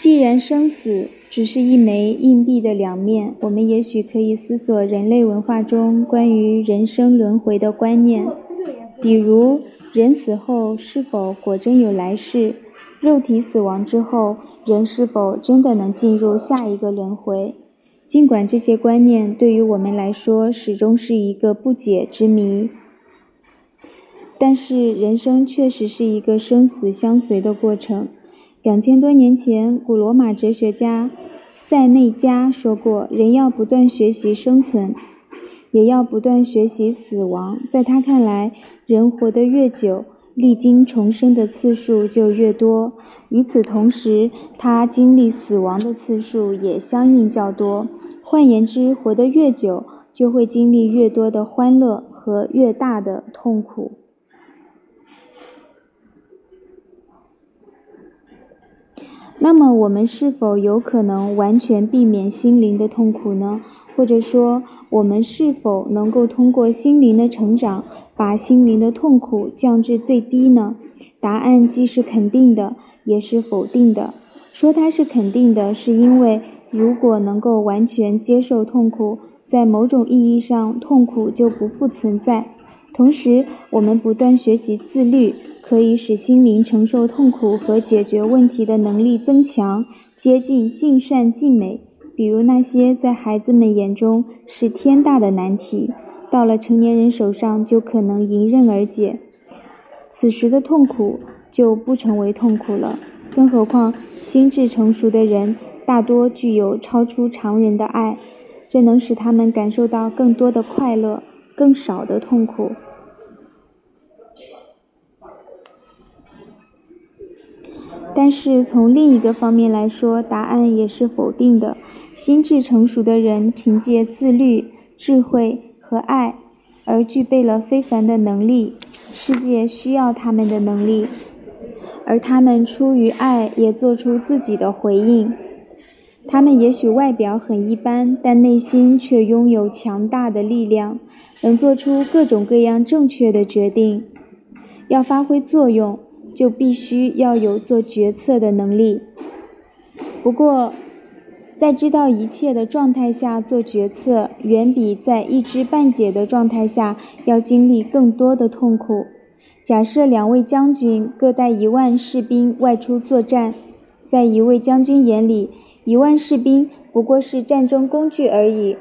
既然生死只是一枚硬币的两面，我们也许可以思索人类文化中关于人生轮回的观念，比如人死后是否果真有来世？肉体死亡之后，人是否真的能进入下一个轮回？尽管这些观念对于我们来说始终是一个不解之谜，但是人生确实是一个生死相随的过程。两千多年前，古罗马哲学家塞内加说过：“人要不断学习生存，也要不断学习死亡。”在他看来，人活得越久，历经重生的次数就越多。与此同时，他经历死亡的次数也相应较多。换言之，活得越久，就会经历越多的欢乐和越大的痛苦。那么，我们是否有可能完全避免心灵的痛苦呢？或者说，我们是否能够通过心灵的成长，把心灵的痛苦降至最低呢？答案既是肯定的，也是否定的。说它是肯定的，是因为如果能够完全接受痛苦，在某种意义上，痛苦就不复存在。同时，我们不断学习自律。可以使心灵承受痛苦和解决问题的能力增强，接近尽善尽美。比如那些在孩子们眼中是天大的难题，到了成年人手上就可能迎刃而解。此时的痛苦就不成为痛苦了。更何况，心智成熟的人大多具有超出常人的爱，这能使他们感受到更多的快乐，更少的痛苦。但是从另一个方面来说，答案也是否定的。心智成熟的人凭借自律、智慧和爱，而具备了非凡的能力。世界需要他们的能力，而他们出于爱也做出自己的回应。他们也许外表很一般，但内心却拥有强大的力量，能做出各种各样正确的决定。要发挥作用。就必须要有做决策的能力。不过，在知道一切的状态下做决策，远比在一知半解的状态下要经历更多的痛苦。假设两位将军各带一万士兵外出作战，在一位将军眼里，一万士兵不过是战争工具而已；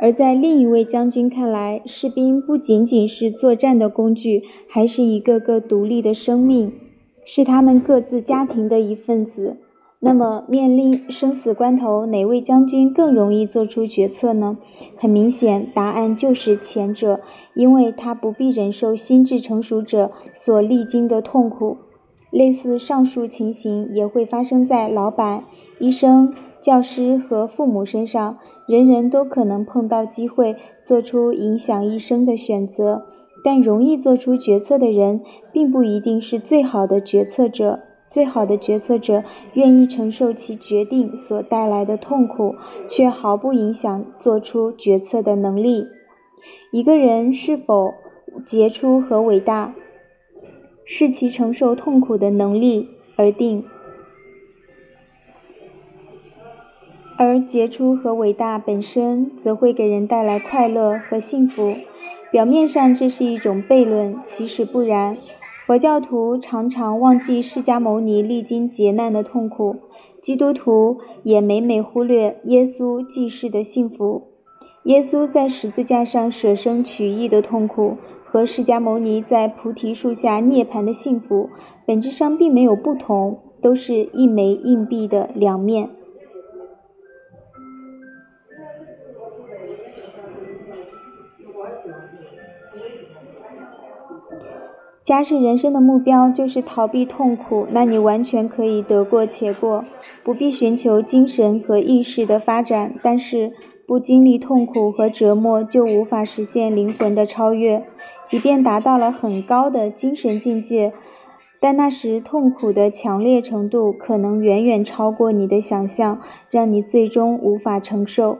而在另一位将军看来，士兵不仅仅是作战的工具，还是一个个独立的生命。是他们各自家庭的一份子。那么，面临生死关头，哪位将军更容易做出决策呢？很明显，答案就是前者，因为他不必忍受心智成熟者所历经的痛苦。类似上述情形也会发生在老板、医生、教师和父母身上，人人都可能碰到机会做出影响一生的选择。但容易做出决策的人，并不一定是最好的决策者。最好的决策者愿意承受其决定所带来的痛苦，却毫不影响做出决策的能力。一个人是否杰出和伟大，视其承受痛苦的能力而定。而杰出和伟大本身，则会给人带来快乐和幸福。表面上这是一种悖论，其实不然。佛教徒常常忘记释迦牟尼历经劫难的痛苦，基督徒也每每忽略耶稣济世的幸福。耶稣在十字架上舍生取义的痛苦，和释迦牟尼在菩提树下涅槃的幸福，本质上并没有不同，都是一枚硬币的两面。假使人生的目标就是逃避痛苦，那你完全可以得过且过，不必寻求精神和意识的发展。但是，不经历痛苦和折磨，就无法实现灵魂的超越。即便达到了很高的精神境界，但那时痛苦的强烈程度可能远远超过你的想象，让你最终无法承受。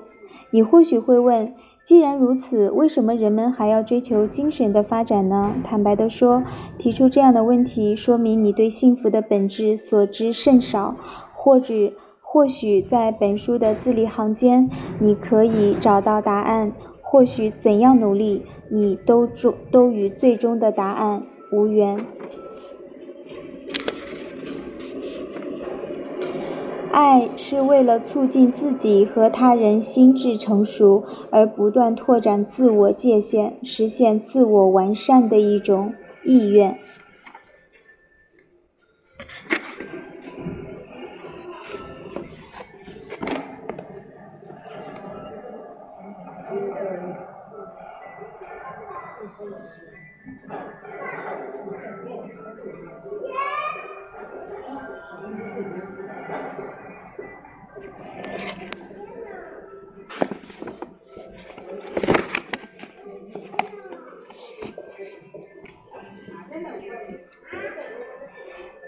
你或许会问。既然如此，为什么人们还要追求精神的发展呢？坦白地说，提出这样的问题，说明你对幸福的本质所知甚少，或者或许在本书的字里行间，你可以找到答案；或许怎样努力，你都终都与最终的答案无缘。爱是为了促进自己和他人心智成熟而不断拓展自我界限、实现自我完善的一种意愿。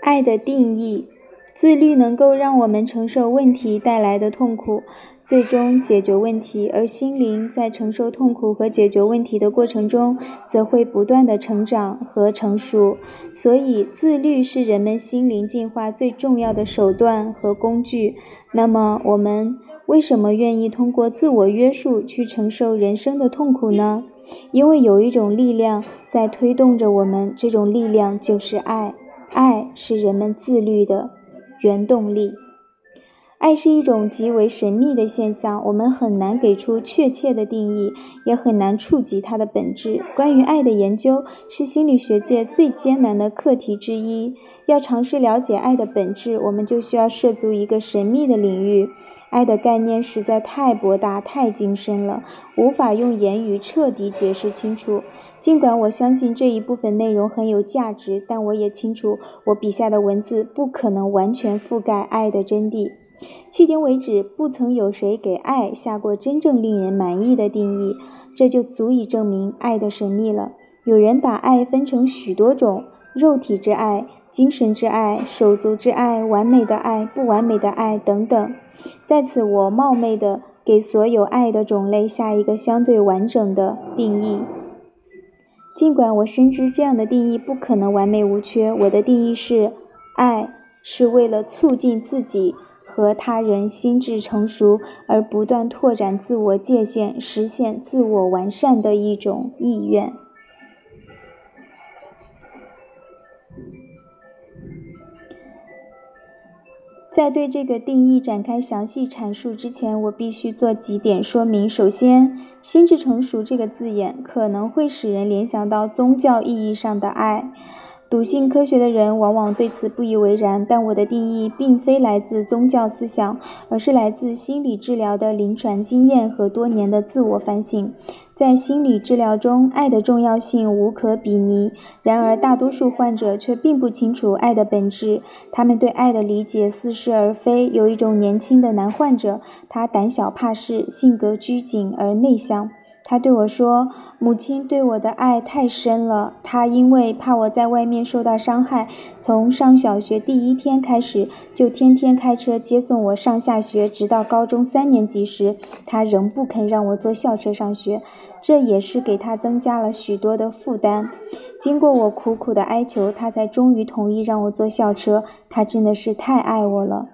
爱的定义：自律能够让我们承受问题带来的痛苦，最终解决问题；而心灵在承受痛苦和解决问题的过程中，则会不断的成长和成熟。所以，自律是人们心灵进化最重要的手段和工具。那么，我们为什么愿意通过自我约束去承受人生的痛苦呢？因为有一种力量在推动着我们，这种力量就是爱。爱是人们自律的原动力。爱是一种极为神秘的现象，我们很难给出确切的定义，也很难触及它的本质。关于爱的研究是心理学界最艰难的课题之一。要尝试了解爱的本质，我们就需要涉足一个神秘的领域。爱的概念实在太博大、太精深了，无法用言语彻底解释清楚。尽管我相信这一部分内容很有价值，但我也清楚，我笔下的文字不可能完全覆盖爱的真谛。迄今为止，不曾有谁给爱下过真正令人满意的定义，这就足以证明爱的神秘了。有人把爱分成许多种：肉体之爱、精神之爱、手足之爱、完美的爱、不完美的爱等等。在此，我冒昧的给所有爱的种类下一个相对完整的定义。尽管我深知这样的定义不可能完美无缺，我的定义是：爱是为了促进自己。和他人心智成熟而不断拓展自我界限、实现自我完善的一种意愿。在对这个定义展开详细阐述之前，我必须做几点说明。首先，“心智成熟”这个字眼可能会使人联想到宗教意义上的爱。笃信科学的人往往对此不以为然，但我的定义并非来自宗教思想，而是来自心理治疗的临床经验和多年的自我反省。在心理治疗中，爱的重要性无可比拟。然而，大多数患者却并不清楚爱的本质，他们对爱的理解似是而非。有一种年轻的男患者，他胆小怕事，性格拘谨而内向。他对我说：“母亲对我的爱太深了。她因为怕我在外面受到伤害，从上小学第一天开始就天天开车接送我上下学，直到高中三年级时，她仍不肯让我坐校车上学，这也是给她增加了许多的负担。经过我苦苦的哀求，她才终于同意让我坐校车。她真的是太爱我了。”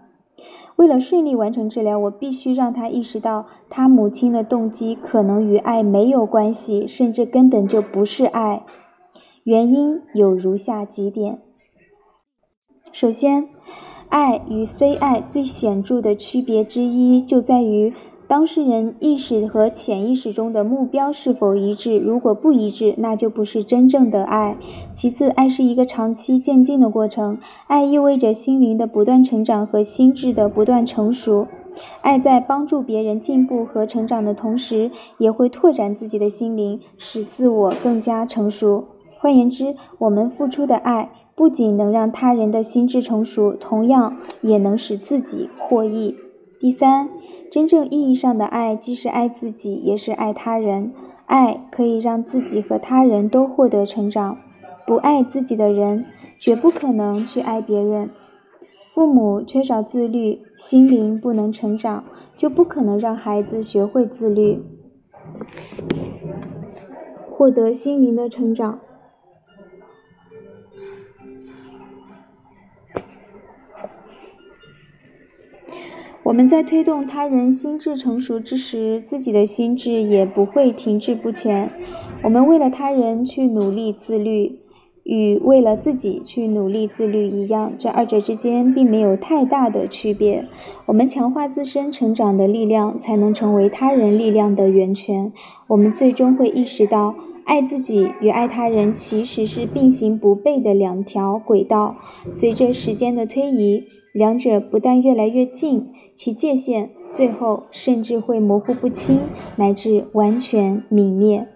为了顺利完成治疗，我必须让他意识到，他母亲的动机可能与爱没有关系，甚至根本就不是爱。原因有如下几点：首先，爱与非爱最显著的区别之一就在于。当事人意识和潜意识中的目标是否一致？如果不一致，那就不是真正的爱。其次，爱是一个长期渐进的过程，爱意味着心灵的不断成长和心智的不断成熟。爱在帮助别人进步和成长的同时，也会拓展自己的心灵，使自我更加成熟。换言之，我们付出的爱不仅能让他人的心智成熟，同样也能使自己获益。第三。真正意义上的爱，既是爱自己，也是爱他人。爱可以让自己和他人都获得成长。不爱自己的人，绝不可能去爱别人。父母缺少自律，心灵不能成长，就不可能让孩子学会自律，获得心灵的成长。我们在推动他人心智成熟之时，自己的心智也不会停滞不前。我们为了他人去努力自律，与为了自己去努力自律一样，这二者之间并没有太大的区别。我们强化自身成长的力量，才能成为他人力量的源泉。我们最终会意识到，爱自己与爱他人其实是并行不悖的两条轨道。随着时间的推移，两者不但越来越近。其界限最后甚至会模糊不清，乃至完全泯灭。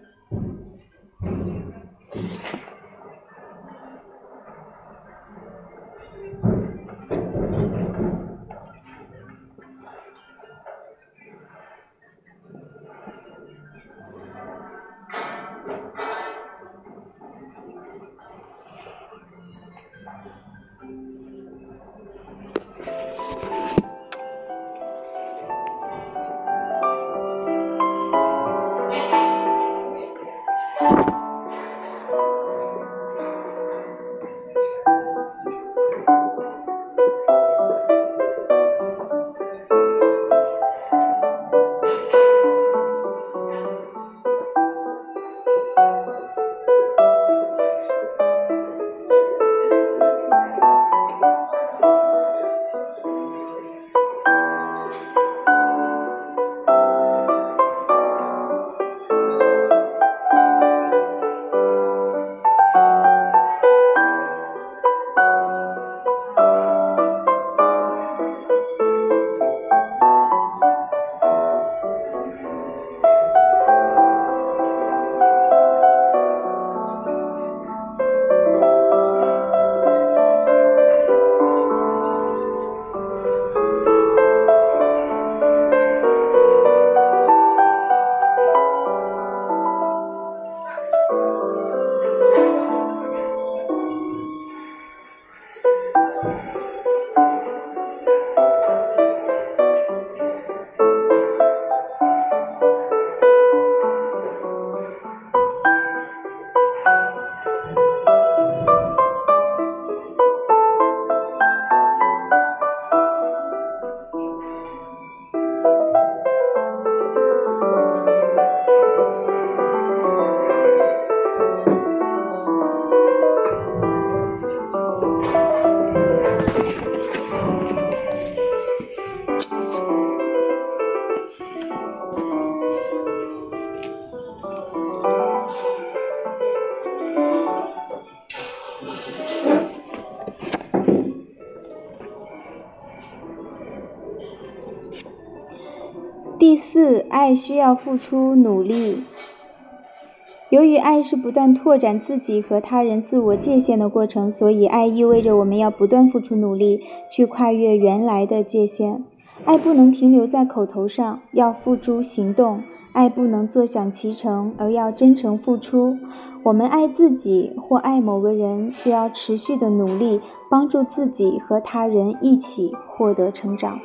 需要付出努力。由于爱是不断拓展自己和他人自我界限的过程，所以爱意味着我们要不断付出努力，去跨越原来的界限。爱不能停留在口头上，要付诸行动；爱不能坐享其成，而要真诚付出。我们爱自己或爱某个人，就要持续的努力，帮助自己和他人一起获得成长。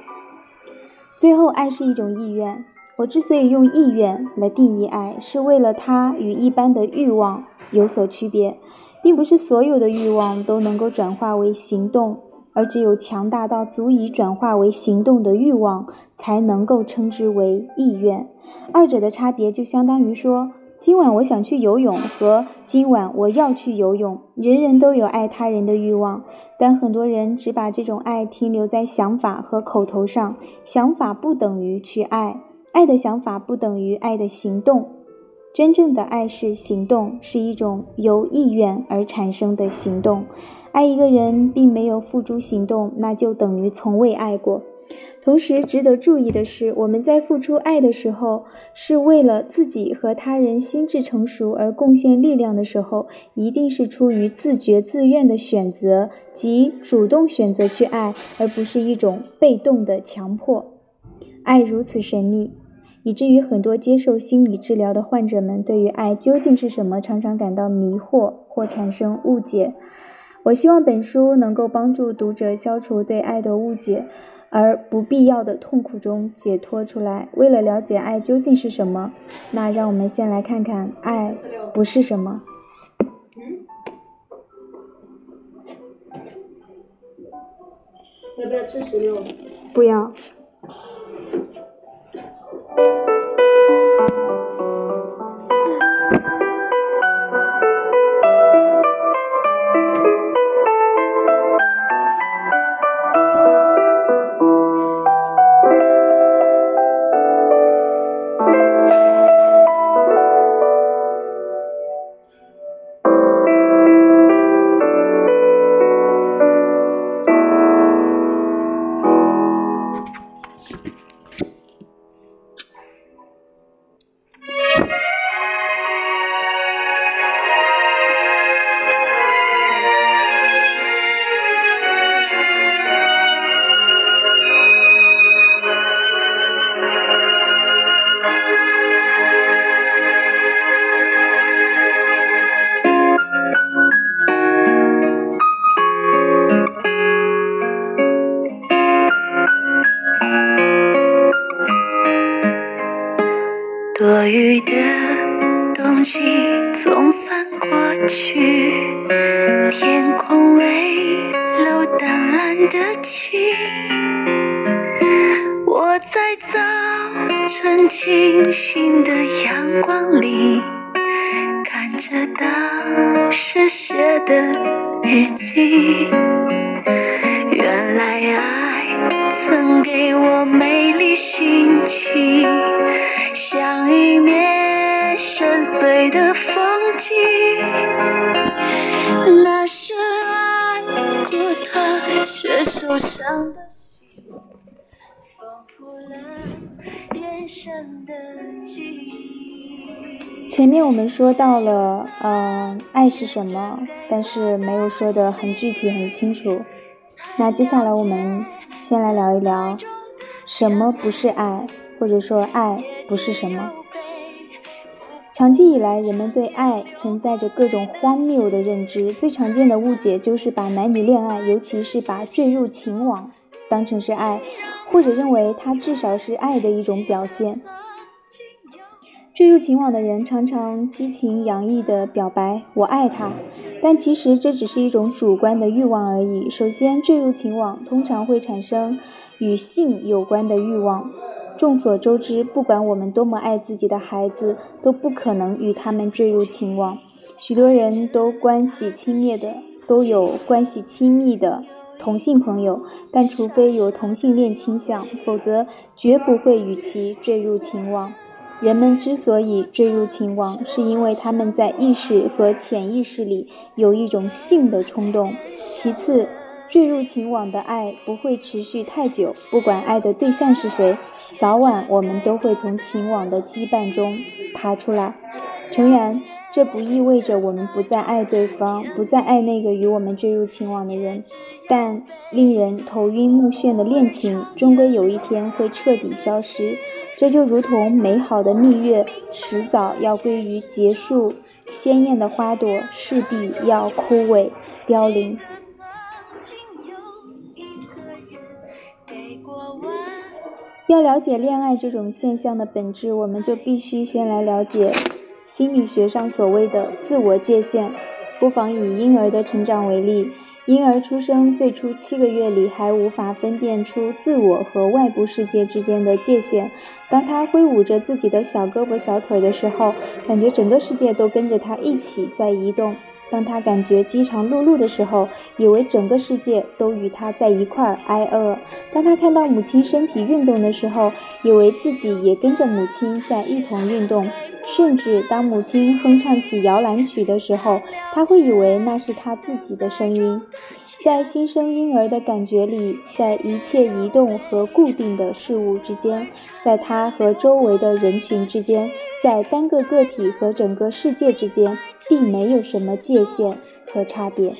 最后，爱是一种意愿。我之所以用意愿来定义爱，是为了它与一般的欲望有所区别，并不是所有的欲望都能够转化为行动，而只有强大到足以转化为行动的欲望，才能够称之为意愿。二者的差别就相当于说。今晚我想去游泳，和今晚我要去游泳。人人都有爱他人的欲望，但很多人只把这种爱停留在想法和口头上。想法不等于去爱，爱的想法不等于爱的行动。真正的爱是行动，是一种由意愿而产生的行动。爱一个人并没有付诸行动，那就等于从未爱过。同时，值得注意的是，我们在付出爱的时候，是为了自己和他人心智成熟而贡献力量的时候，一定是出于自觉自愿的选择，即主动选择去爱，而不是一种被动的强迫。爱如此神秘，以至于很多接受心理治疗的患者们对于爱究竟是什么，常常感到迷惑或产生误解。我希望本书能够帮助读者消除对爱的误解。而不必要的痛苦中解脱出来。为了了解爱究竟是什么，那让我们先来看看爱不是什么。要不要吃石榴？不要。在早晨清新的阳光里，看着当时写的日记。原来爱曾给我美丽心情，像一面深邃的风景。那是爱过他却受伤的，人生的记忆。前面我们说到了，嗯、爱是什么，但是没有说的很具体、很清楚。那接下来我们先来聊一聊，什么不是爱，或者说爱不是什么。长期以来，人们对爱存在着各种荒谬的认知。最常见的误解就是把男女恋爱，尤其是把坠入情网当成是爱，或者认为它至少是爱的一种表现。坠入情网的人常常激情洋溢地表白“我爱他”，但其实这只是一种主观的欲望而已。首先，坠入情网通常会产生与性有关的欲望。众所周知，不管我们多么爱自己的孩子，都不可能与他们坠入情网。许多人都关系亲密的，都有关系亲密的同性朋友，但除非有同性恋倾向，否则绝不会与其坠入情网。人们之所以坠入情网，是因为他们在意识和潜意识里有一种性的冲动。其次，坠入情网的爱不会持续太久，不管爱的对象是谁，早晚我们都会从情网的羁绊中爬出来。诚然，这不意味着我们不再爱对方，不再爱那个与我们坠入情网的人，但令人头晕目眩的恋情，终归有一天会彻底消失。这就如同美好的蜜月，迟早要归于结束；鲜艳的花朵势必要枯萎凋零。要了解恋爱这种现象的本质，我们就必须先来了解心理学上所谓的自我界限。不妨以婴儿的成长为例。婴儿出生最初七个月里还无法分辨出自我和外部世界之间的界限。当他挥舞着自己的小胳膊小腿的时候，感觉整个世界都跟着他一起在移动；当他感觉饥肠辘辘的时候，以为整个世界都与他在一块儿挨饿；当他看到母亲身体运动的时候，以为自己也跟着母亲在一同运动；甚至当母亲哼唱起摇篮曲的时候，他会以为那是他自己的声音。在新生婴儿的感觉里，在一切移动和固定的事物之间，在他和周围的人群之间，在单个个体和整个世界之间，并没有什么界限和差别。